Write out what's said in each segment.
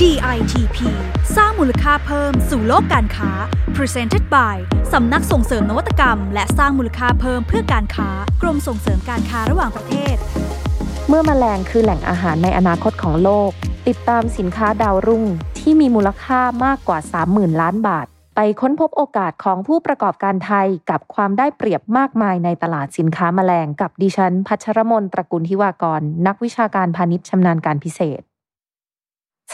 DITP สร้างมูลค่าเพิ่มสู่โลกการค้า Presented by สำนักส่งเสริมนวัตกรรม และสร้างมูลค่าเพิ่มเพื่อการค้ากรมส่งเสริมการค้าระหว่างประเทศ เมื่อมแมลงคือแหล่งอาหารในอนาคตของโลก ติดตามสินค้าดาวรุ่งที่มีมูลค่ามากกว่า 30,000 ล้านบาท ไปค้นพบโอกาสของผู้ประกอบการไทยกับความได้เปรียบมากมายในตลาดสินค้าแมลงกับดิฉัน พัชรมนตระกูลทิวากร นักวิชาการพาณิชย์ชำนาญการพิเศษ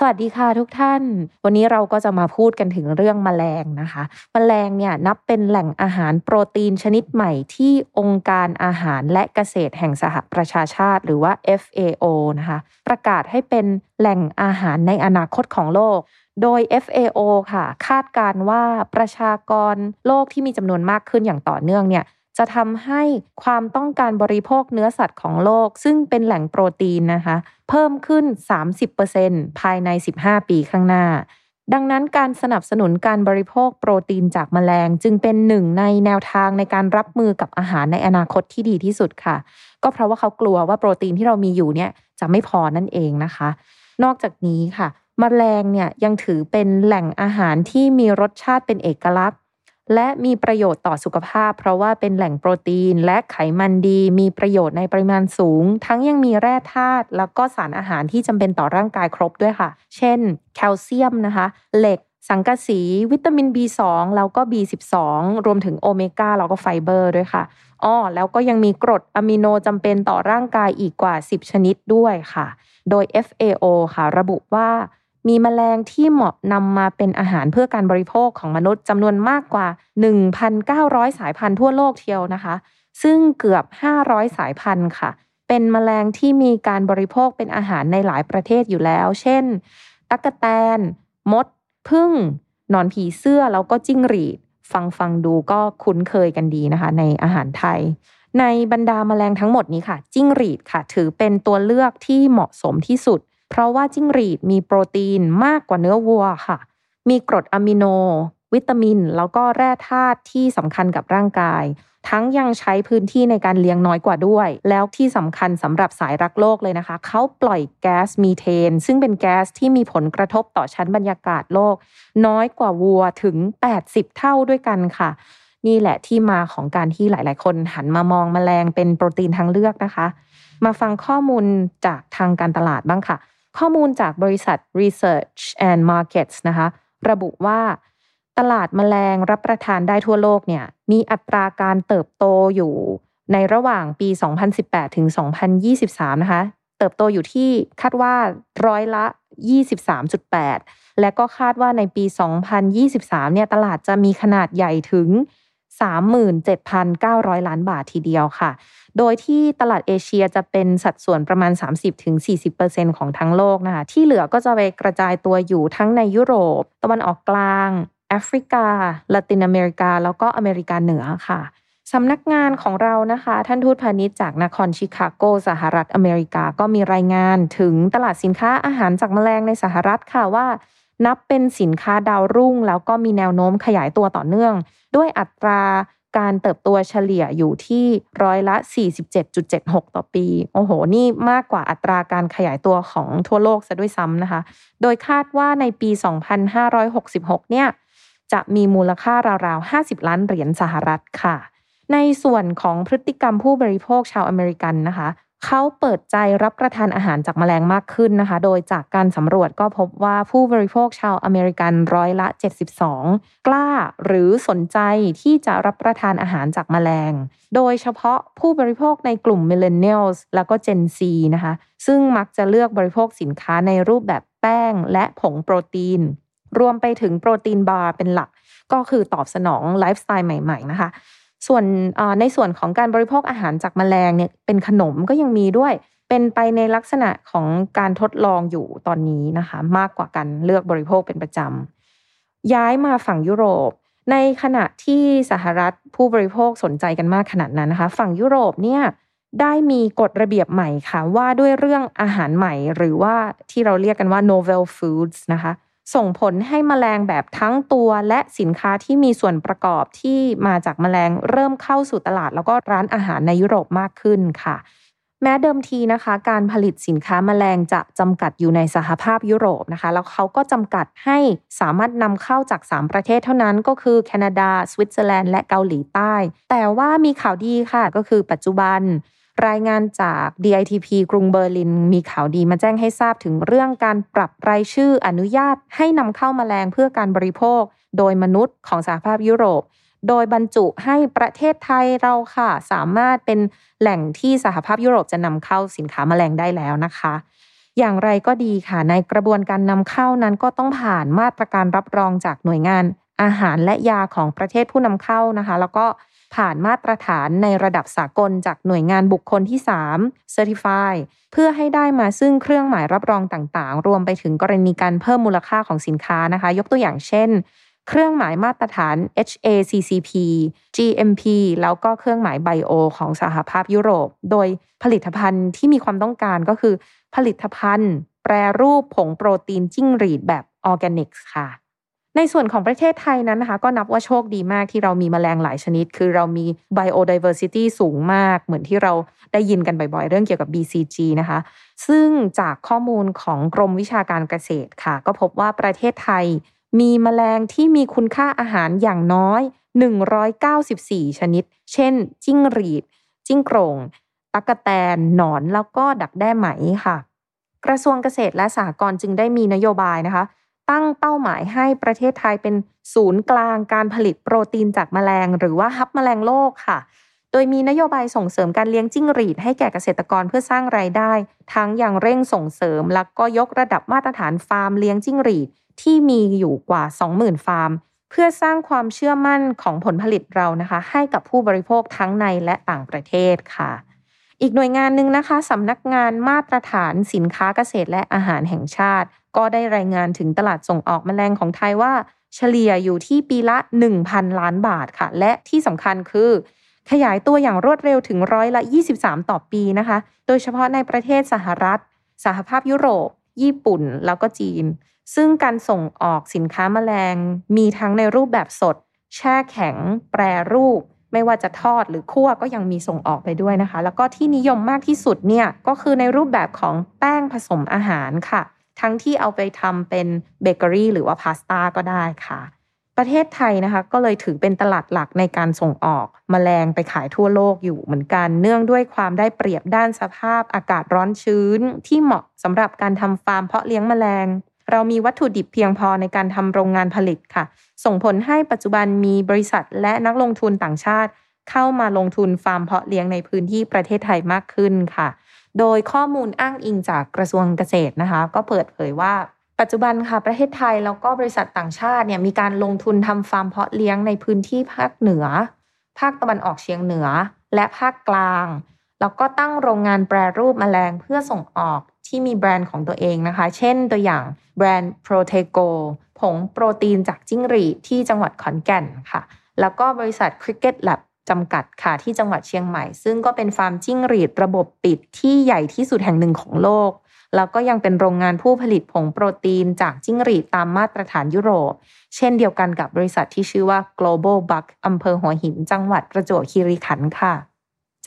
สวัสดีค่ะทุกท่าน วันนี้เราก็จะมาพูดกันถึงเรื่องแมลงนะคะแมลงเนี่ยนับเป็นแหล่งอาหารโปรตีนชนิดใหม่ที่องค์การอาหารและเกษตรแห่งสหประชาชาติ หรือว่า FAO นะคะ ประกาศให้เป็นแหล่งอาหารในอนาคตของโลกโดย FAO ค่ะ คาดการว่าประชากรโลกที่มีจำนวนมากขึ้นอย่างต่อเนื่องเนี่ย จะทำให้ความต้องการบริโภคเนื้อสัตว์ของโลก ซึ่งเป็นแหล่งโปรตีนนะคะ เพิ่มขึ้น 30%ภายใน 15 ปีข้างหน้า ดังนั้นการสนับสนุนการบริโภคโปรตีนจากแมลง จึงเป็นหนึ่งในแนวทางในการรับมือกับอาหารในอนาคตที่ดีที่สุดค่ะ ก็เพราะว่าเขากลัวว่าโปรตีนที่เรามีอยู่เนี่ยจะไม่พอนั่นเองนะคะ นอกจากนี้ค่ะแมลงเนี่ยยังถือเป็นแหล่งอาหารที่มีรสชาติเป็นเอกลักษณ์ และมีประโยชน์ต่อสุขภาพ เพราะว่าเป็นแหล่งโปรตีน และไขมันดี มีประโยชน์ในปริมาณสูง ทั้งยังมีแร่ธาตุแล้วก็สารอาหารที่จำเป็นต่อร่างกายครบด้วยค่ะ เช่น แคลเซียมนะคะ เหล็ก สังกะสี วิตามิน B2 แล้วก็ B12 รวมถึงโอเมก้าแล้วก็ไฟเบอร์ด้วยค่ะอ้อแล้วก็ยังมีกรดอะมิโนจำเป็นต่อร่างกายอีกกว่า 10 ชนิดด้วยค่ะ โดย FAO ค่ะ ระบุว่า มีแมลงที่เหมาะนำมาเป็นอาหารเพื่อการบริโภคของมนุษย์จำนวนมากกว่า 1,900 สายพันธุ์ทั่วโลกเทียวนะคะ ซึ่งเกือบ 500 สายพันธุ์ค่ะ เป็นแมลงที่มีการบริโภคเป็นอาหารในหลายประเทศอยู่แล้ว เช่น ตั๊กแตน มด พึ่ง นอนผีเสื้อ แล้วก็จิ้งหรีด ฟังฟังดูก็คุ้นเคยกันดีนะคะ ในอาหารไทยในบรรดาแมลงทั้งหมดนี้ค่ะ จิ้งหรีดค่ะ ถือเป็นตัวเลือกที่เหมาะสมที่สุด เพราะว่าจิ้งหรีดมีโปรตีนมากกว่าเนื้อวัวค่ะ มีกรดอะมิโน วิตามิน แล้วก็แร่ธาตุที่สำคัญกับร่างกาย ทั้งยังใช้พื้นที่ในการเลี้ยงน้อยกว่าด้วย แล้วที่สำคัญสำหรับสายรักโลกเลยนะคะ เขาปล่อยแก๊สมีเทน ซึ่งเป็นแก๊สที่มีผลกระทบต่อชั้นบรรยากาศโลก น้อยกว่าวัวถึง 80 เท่าด้วยกันค่ะนี่แหละที่มาของการที่หลาย ๆ คนหันมามองแมลงเป็นโปรตีนทางเลือกนะคะ มาฟังข้อมูลจากทางการตลาดบ้างค่ะ ข้อมูลจากบริษัท Research and Markets นะคะ ระบุว่าตลาดแมลงรับประทานได้ทั่วโลกเนี่ยมีอัตราการเติบโตอยู่ในระหว่างปี 2018 ถึง 2023 นะคะ เติบโตอยู่ที่คาดว่าร้อยละ 23.8 และก็คาดว่าในปี 2023 เนี่ยตลาดจะมีขนาดใหญ่ถึง 37,900 ล้านบาททีเดียวค่ะ โดยที่ตลาดเอเชียจะเป็นสัดส่วนประมาณ 30-40%ของทั้งโลกนะคะ ที่เหลือก็จะไปกระจายตัวอยู่ทั้งในยุโรป ตะวันออกกลางแอฟริกาละตินอเมริกา แล้วก็อเมริกาเหนือค่ะสำนักงานของเรานะคะ ท่านทูตพาณิชย์จากนครชิคาโก สหรัฐอเมริกาก็มีรายงานถึงตลาดสินค้าอาหารจากแมลงในสหรัฐค่ะว่า นับเป็นสินค้าดาวรุ่ง แล้วก็มีแนวโน้มขยายตัวต่อเนื่อง ด้วยอัตราการเติบโตเฉลี่ยอยู่ที่ร้อยละ 47.76 ต่อปี โอ้โห นี่มากกว่าอัตราการขยายตัวของทั่วโลกซะด้วยซ้ำนะคะ โดยคาดว่าในปี 2566 เนี่ย จะมีมูลค่าราวๆ 50 ล้านเหรียญสหรัฐค่ะ ในส่วนของพฤติกรรมผู้บริโภคชาวอเมริกันนะคะ เขาเปิดใจรับประทานอาหารจากแมลงมากขึ้นนะคะ โดยจากการสำรวจก็พบว่าผู้บริโภคชาวอเมริกันร้อยละ 72 กล้าหรือสนใจที่จะรับประทานอาหารจากแมลง โดยเฉพาะผู้บริโภคในกลุ่ม Millennials แล้วก็ Gen Z นะคะ ซึ่งมักจะเลือกบริโภคสินค้าในรูปแบบแป้งและผงโปรตีน รวมไปถึง protein bar เป็นหลัก ก็คือตอบสนองไลฟ์สไตล์ใหม่ ๆ นะคะ ส่วนในส่วนของการบริโภคอาหารจากแมลงเนี่ยเป็นขนมก็ยังมีด้วย เป็นไปในลักษณะของการทดลองอยู่ตอนนี้นะคะ มากกว่าการเลือกบริโภคเป็นประจำย้ายมาฝั่งยุโรป ในขณะที่สหรัฐผู้บริโภคสนใจกันมากขนาดนั้นนะคะ ฝั่งยุโรปเนี่ยได้มีกฎระเบียบใหม่ค่ะว่าด้วยเรื่องอาหารใหม่ หรือว่าที่เราเรียกกันว่า novel foods นะคะ ส่งผลให้แมลงแบบทั้งตัวและสินค้าที่มีส่วนประกอบที่มาจากแมลงเริ่มเข้าสู่ตลาด แล้วก็ร้านอาหารในยุโรปมากขึ้นค่ะ แม้เดิมทีนะคะ การผลิตสินค้าแมลงจะจำกัดอยู่ในสหภาพยุโรปนะคะ แล้วเขาก็จำกัดให้สามารถนำเข้าจาก 3 ประเทศเท่านั้นก็คือแคนาดา สวิตเซอร์แลนด์และเกาหลีใต้ แต่ว่ามีข่าวดีค่ะก็คือปัจจุบัน รายงานจาก DITP กรุงเบอร์ลิน มีข่าวดีมาแจ้งให้ทราบถึงเรื่องการปรับรายชื่ออนุญาตให้นำเข้ามาแมลงเพื่อการบริโภค โดยมนุษย์ของสหภาพยุโรป โดยบรรจุให้ประเทศไทยเราค่ะ สามารถเป็นแหล่งที่สหภาพยุโรปจะนำเข้าสินค้าแมลงได้แล้วนะคะ อย่างไรก็ดีค่ะในกระบวนการนำเข้านั้นก็ต้องผ่านมาตรการรับรองจากหน่วยงานอาหารและยาของประเทศผู้นำเข้านะคะ แล้วก็ ผ่านมาตรฐานในระดับสากลจากหน่วยงานบุคคลที่ 3 Certify เพื่อให้ได้มาซึ่งเครื่องหมายรับรองต่างๆ รวมไปถึงกรณีการเพิ่มมูลค่าของสินค้านะคะ ยกตัวอย่างเช่น เครื่องหมายมาตรฐาน HACCP GMP แล้วก็เครื่องหมายไบโอของสหภาพยุโรป โดยผลิตภัณฑ์ที่มีความต้องการก็คือ ผลิตภัณฑ์ แปรรูปผงโปรตีนจิ้งหรีดแบบออร์แกนิกส์ค่ะ ในส่วนของประเทศไทยนั้นนะคะ ก็นับว่าโชคดีมากที่เรามีแมลงหลายชนิด คือเรามี biodiversity สูงมาก เหมือนที่เราได้ยินกันบ่อยๆ เรื่องเกี่ยวกับ BCG นะคะ ซึ่งจากข้อมูลของกรมวิชาการเกษตรค่ะ ก็พบว่าประเทศไทย มีแมลงที่มีคุณค่าอาหารอย่างน้อย 194 ชนิด เช่น จิ้งหรีด จิ้งโกรงตักแตน หนอนแล้วก็ดักแด้ไหมค่ะ กระทรวงเกษตรและสหกรณ์จึงได้มีนโยบายนะคะ ตั้งเป้าหมายให้ประเทศไทยเป็นศูนย์กลางการผลิตโปรตีนจากแมลง หรือว่าฮับแมลงโลกค่ะ โดยมีนโยบายส่งเสริมการเลี้ยงจิ้งหรีดให้แก่เกษตรกรเพื่อสร้างไรายได้ ทั้งอย่างเร่งส่งเสริม แล้วก็ยกระดับมาตรฐานฟาร์มเลี้ยงจิ้งหรีดที่มีอยู่กว่า 20,000 ฟาร์ม เพื่อสร้างความเชื่อมั่นของผลผลิตเรานะคะ ให้กับผู้บริโภคทั้งในและต่างประเทศค่ะอีกหน่วยงานหนึ่งนะคะสำนักงานมาตรฐานสินค้าเกษตรและอาหารแห่งชาติ ก็ได้รายงานถึงตลาดส่งออกแมลงของไทยว่า เฉลี่ยอยู่ที่ปีละ 1,000 ล้านบาทค่ะ และที่สำคัญคือ ขยายตัวอย่างรวดเร็วถึงร้อยละ 23 ต่อปีนะคะ โดยเฉพาะในประเทศสหรัฐ สหภาพยุโรป ญี่ปุ่น แล้วก็จีน ซึ่งการส่งออกสินค้าแมลง มีทั้งในรูปแบบสด แช่แข็ง แปรรูปไม่ว่าจะทอดหรือคั่วก็ยังมีส่งออกไปด้วยนะคะ แล้วก็ที่นิยมมากที่สุดเนี่ยก็คือในรูปแบบของแป้งผสมอาหารค่ะ ทั้งที่เอาไปทำเป็นเบเกอรี่หรือว่าพาสต้าก็ได้ค่ะ ประเทศไทยนะคะก็เลยถือเป็นตลาดหลักในการส่งออกมแมลงไปขายทั่วโลกอยู่เหมือนกัน เนื่องด้วยความได้เปรียบด้านสภาพอากาศร้อนชื้น ที่เหมาะสำหรับการทำฟาร์มเพาะเลี้ยงมแมลง เรามีวัตถุดิบเพียงพอในการทำโรงงานผลิตค่ะ ส่งผลให้ปัจจุบันมีบริษัทและนักลงทุนต่างชาติ เข้ามาลงทุนฟาร์มเพาะเลี้ยงในพื้นที่ประเทศไทยมากขึ้นค่ะ โดยข้อมูลอ้างอิงจากกระทรวงเกษตรนะคะ ก็เปิดเผยว่าปัจจุบันค่ะประเทศไทยแล้วก็บริษัทต่างชาติเนี่ยมีการลงทุนทำฟาร์มเพาะเลี้ยงในพื้นที่ภาคเหนือ ภาคตะวันออกเฉียงเหนือ และภาคกลาง แล้วก็ตั้งโรงงานแปรรูปแมลงเพื่อส่งออกที่มีแบรนด์ของตัวเองนะคะ เช่นตัวอย่างแบรนด์ Protego ผงโปรตีนจากจิ้งหรีดที่จังหวัดขอนแก่นค่ะ แล้วก็บริษัท Cricket Lab จำกัดค่ะที่จังหวัดเชียงใหม่ ซึ่งก็เป็นฟาร์มจิ้งหรีดระบบปิดที่ใหญ่ที่สุดแห่งหนึ่งของโลก แล้วก็ยังเป็นโรงงานผู้ผลิตผงโปรตีนจากจิ้งหรีดตามมาตรฐานยุโรป เช่นเดียวกันกับบริษัทที่ชื่อว่า Global Buck อำเภอหัวหิน จังหวัดประจวบคีรีขันธ์ค่ะ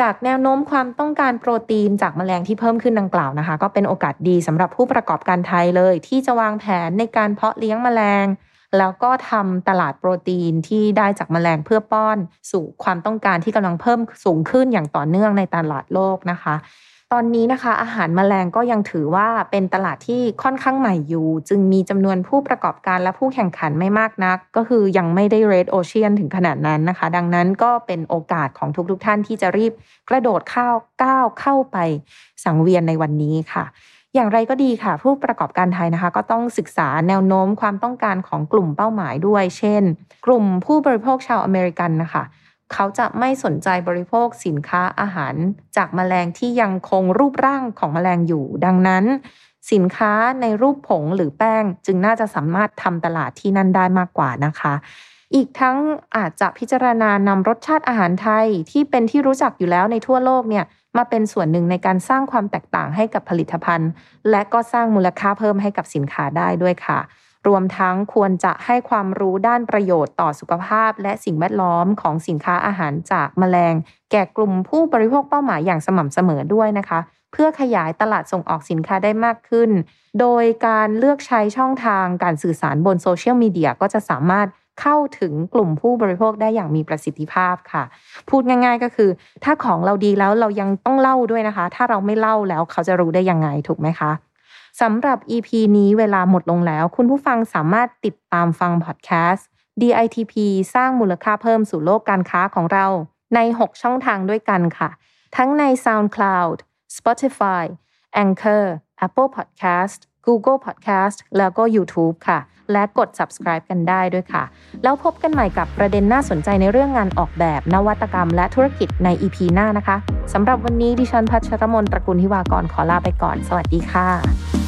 จากแนวโน้มความต้องการโปรตีนจากแมลงที่เพิ่มขึ้นดังกล่าวนะคะ ก็เป็นโอกาสดีสำหรับผู้ประกอบการไทยเลย ที่จะวางแผนในการเพาะเลี้ยงแมลง แล้วก็ทำตลาดโปรตีนที่ได้จากแมลงเพื่อป้อนสู่ความต้องการที่กำลังเพิ่มสูงขึ้นอย่างต่อเนื่องในตลาดโลกนะคะ ตอนนี้นะคะ อาหารแมลงก็ยังถือว่าเป็นตลาดที่ค่อนข้างใหม่อยู่ จึงมีจำนวนผู้ประกอบการและผู้แข่งขันไม่มากนัก ก็คือยังไม่ได้ red ocean ถึงขนาดนั้นนะคะ ดังนั้นก็เป็นโอกาสของทุกๆทท่านที่จะรีบกระโดดเข้าก้าวเข้าไปสังเวียนในวันนี้ค่ะ อย่างไรก็ดีค่ะ ผู้ประกอบการไทยนะคะ ก็ต้องศึกษาแนวโน้มความต้องการของกลุ่มเป้าหมายด้วย เช่น กลุ่มผู้บริโภคชาวอเมริกันนะคะเขาจะไม่สนใจบริโภคสินค้าอาหาร จากแมลงที่ยังคงรูปร่างของแมลงอยู่ ดังนั้น สินค้าในรูปผงหรือแป้ง จึงน่าจะสามารถทำตลาดที่นั่นได้มากกว่านะคะ อีกทั้งอาจจะพิจารณานำรสชาติอาหารไทยที่เป็นที่รู้จักอยู่แล้วในทั่วโลกเนี่ย มาเป็นส่วนหนึ่งในการสร้างความแตกต่างให้กับผลิตภัณฑ์ และก็สร้างมูลค่าเพิ่มให้กับสินค้าได้ด้วยค่ะ รวมทั้งควรจะให้ความรู้ด้านประโยชน์ต่อสุขภาพ และสิ่งแวดล้อมของสินค้าอาหารจากแมลง แก่กลุ่มผู้บริโภคเป้าหมายอย่างสม่ำเสมอด้วยนะคะ เพื่อขยายตลาดส่งออกสินค้าได้มากขึ้น โดยการเลือกใช้ช่องทางการสื่อสารบนโซเชียลมีเดียก็จะสามารถ เข้าถึงกลุ่มผู้บริโภคได้อย่างมีประสิทธิภาพค่ะ พูดง่าย ๆ ก็คือ ถ้าของเราดีแล้วเรายังต้องเล่าด้วยนะคะ ถ้าเราไม่เล่าแล้วเขาจะรู้ได้ยังไงถูกไหมคะสำหรับ EP นี้เวลาหมดลงแล้ว คุณผู้ฟังสามารถติดตามฟังพอดแคสต์ DITP สร้างมูลค่าเพิ่มสู่โลกการค้าของเราใน 6 ช่องทางด้วยกันค่ะ ทั้งใน SoundCloud Spotify Anchor Apple Podcast Google Podcast แล้วก็ YouTube ค่ะ และกด subscribe กันได้ด้วยค่ะ แล้วพบกันใหม่กับประเด็นน่าสนใจในเรื่องงานออกแบบ นวัตกรรม และธุรกิจใน EP หน้านะคะสำหรับวันนี้ดิฉันพัชรมนตระกูลทิวากรขอลาไปก่อน สวัสดีค่ะ